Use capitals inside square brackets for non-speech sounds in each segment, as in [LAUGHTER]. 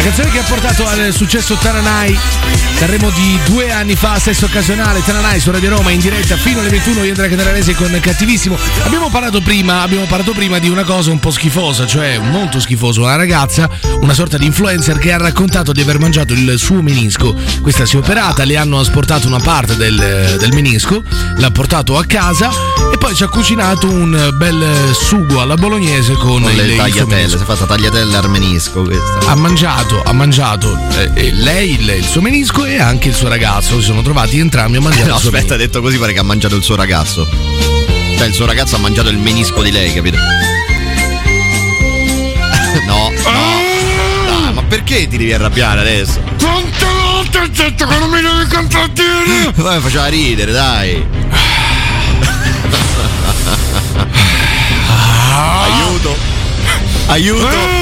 La canzone che ha portato al successo Tananai Sanremo di due anni fa, stesso occasionale, Tananai su Radio Roma in diretta fino alle 21 io Andrea Catararesi con Cattivissimo. Abbiamo parlato prima, abbiamo parlato prima di una cosa un po' schifosa, cioè molto schifosa, una ragazza, una sorta di influencer che ha raccontato di aver mangiato il suo menisco. Questa si è operata, le hanno asportato una parte del, del menisco, l'ha portato a casa e poi ci ha cucinato un bel sugo alla bolognese con, Con le il tagliatelle, si è fatta tagliatelle al menisco questa. Ha mangiato, ha mangiato eh, eh, lei il, il suo menisco e anche il suo ragazzo. Si sono trovati entrambi a mangiare [LAUGHS] No, il suo aspetta, menisco. detto così pare che ha mangiato il suo ragazzo. Cioè, il suo ragazzo ha mangiato il menisco di lei, capito? [LAUGHS] No, no. Dai, ma perché ti devi arrabbiare adesso? Quante volte ho detto che non mi devi contraddire? [LAUGHS] Poi faceva ridere, dai. Aiuto. Aiuto.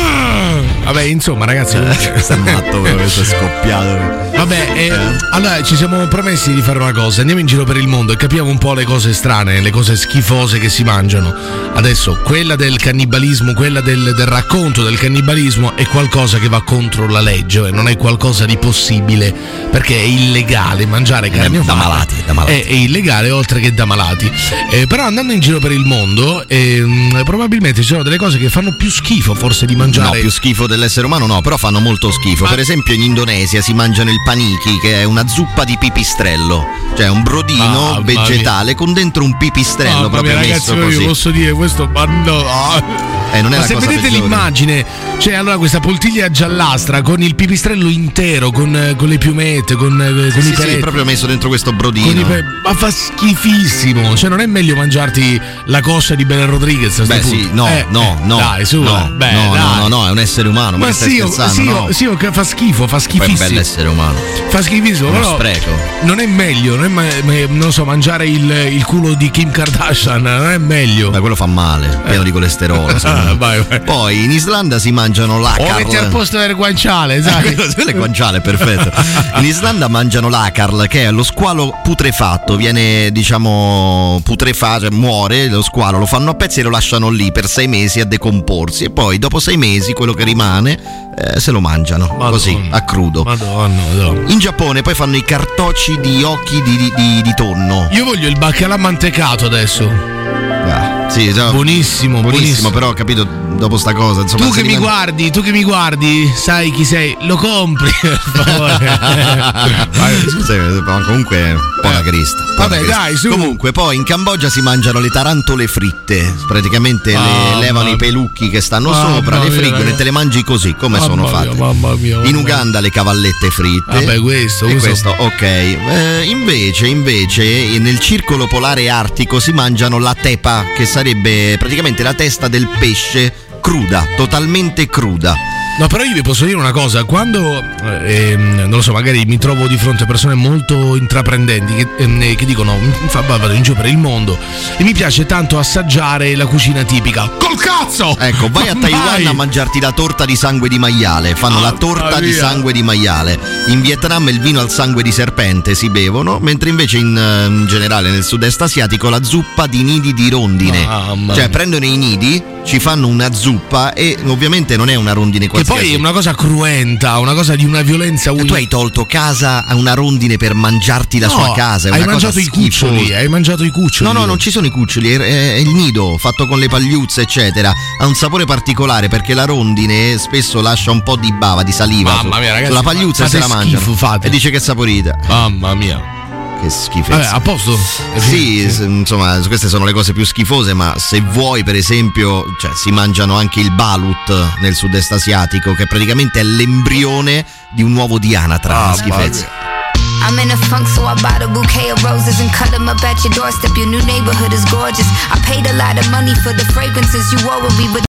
Vabbè, insomma, ragazzi. Questo è matto, questo è scoppiato. Vabbè, eh, allora ci siamo promessi di fare una cosa. Andiamo in giro per il mondo e capiamo un po' le cose strane, le cose schifose che si mangiano. Adesso, quella del cannibalismo, quella del, del racconto del cannibalismo è qualcosa che va contro la legge, eh, non è qualcosa di possibile perché è illegale mangiare carne da malati, da malati. È, è illegale oltre che da malati. Eh, però andando in giro per il mondo, ehm, probabilmente ci sono delle cose che fanno più schifo forse di No, mangiare. più schifo dell'essere umano no, però fanno molto schifo. Per esempio in Indonesia si mangiano il paniki, che è una zuppa di pipistrello. Cioè un brodino mia. vegetale con dentro un pipistrello Mamma proprio mia, messo ragazzi, io così. vi posso dire questo, ma no. Eh, non è Ma se vedete peggiore. l'immagine, cioè allora questa poltiglia giallastra con il pipistrello intero, con, con le piumette, con, eh, con Sì, i sì, sì, peletti. proprio messo dentro questo brodino. pe- ma fa schifissimo, cioè non è meglio mangiarti la coscia di Belen Rodriguez? Beh sì, no, Eh, no, eh, no. Dai, su, no, eh, beh, no, dai. no, no, no, è un essere umano, ma, Ma sì, oh, sì, no? oh, sì, oh, fa schifo, fa Poi è un schifissimo. bell'essere umano. Fa schifissimo, Uno però spreco. non è meglio, non è ma- non so, mangiare il, il culo di Kim Kardashian, non è meglio. Ma quello fa male, pieno di colesterolo. [LAUGHS] vai, vai. Poi in Islanda si mangiano O l'acarl. metti al posto del guanciale, sai? Quello è guanciale, perfetto. In Islanda mangiano l'acarl, che è lo squalo putrefatto, viene diciamo putrefatto, cioè muore lo squalo, lo fanno a pezzi e lo lasciano lì per sei mesi a decomporsi e poi dopo sei mesi quello che rimane eh, se lo mangiano, Madonna. così, a crudo. Madonna, madonna. In Giappone poi fanno i cartocci di occhi di, di- di- di tonno. Io voglio il baccalà mantecato adesso. Ah, sì, già- Buonissimo, buonissimo, buonissimo. però ho capito dopo sta cosa. Insomma, Tu che mi guardi, tu che mi guardi, sai chi sei, lo compri, [LAUGHS] per favore. [LAUGHS] Scusami, ma comunque poca crista. poca Vabbè, crista. dai, su. Comunque, poi in Cambogia si mangiano le tarantole fritte. Praticamente le Mamma levano i pelucchi che stanno sopra, le mia, friggono e te le mangi così, come sono mia, fatte. mamma mia, mamma In. Uganda le cavallette fritte. Vabbè, questo, questo- questo, ok. Eh, invece, invece, nel circolo polare artico si mangiano la tepa, che sarebbe praticamente la testa del pesce cruda, totalmente cruda. No, però io vi posso dire una cosa, quando eh, ehm, non lo so, magari mi trovo di fronte a persone molto intraprendenti che, ehm, che dicono mi fa vado in giro per il mondo e mi piace tanto assaggiare la cucina tipica. Col cazzo! Ecco, vai a Taiwan vai! a mangiarti la torta di sangue di maiale. Fanno la Mamma torta di mia. sangue di maiale. In Vietnam il vino al sangue di serpente si bevono, mentre invece in, eh, in generale nel sud-est asiatico la zuppa di nidi di rondine. Mamma cioè prendono i nidi, ci fanno una zuppa e ovviamente non è una rondine qualsiasi. Poi è una cosa cruenta, una cosa di una violenza Tu hai tolto casa a una rondine per mangiarti la No, sua casa. Hai mangiato i cuccioli, hai mangiato i cuccioli. No, no, non ci sono i cuccioli, è, è il nido fatto con le pagliuzze, eccetera. Ha un sapore particolare perché la rondine spesso lascia un po' di bava, di saliva. Mamma mia, ragazzi, sulla pagliuzza se la fate. E dice che è saporita. Mamma mia. Che schifezza. Vabbè, a posto? Sì, s- insomma, queste sono le cose più schifose, ma se vuoi, per esempio, cioè, si mangiano anche il balut nel sud-est asiatico, che praticamente è l'embrione di un uovo di anatra. Ah, schifezza. I'm in a funk, so I bought a bouquet of roses and cut them up at your doorstep. Your new neighborhood is gorgeous. I paid a lot of money for the fragrances you wore when we were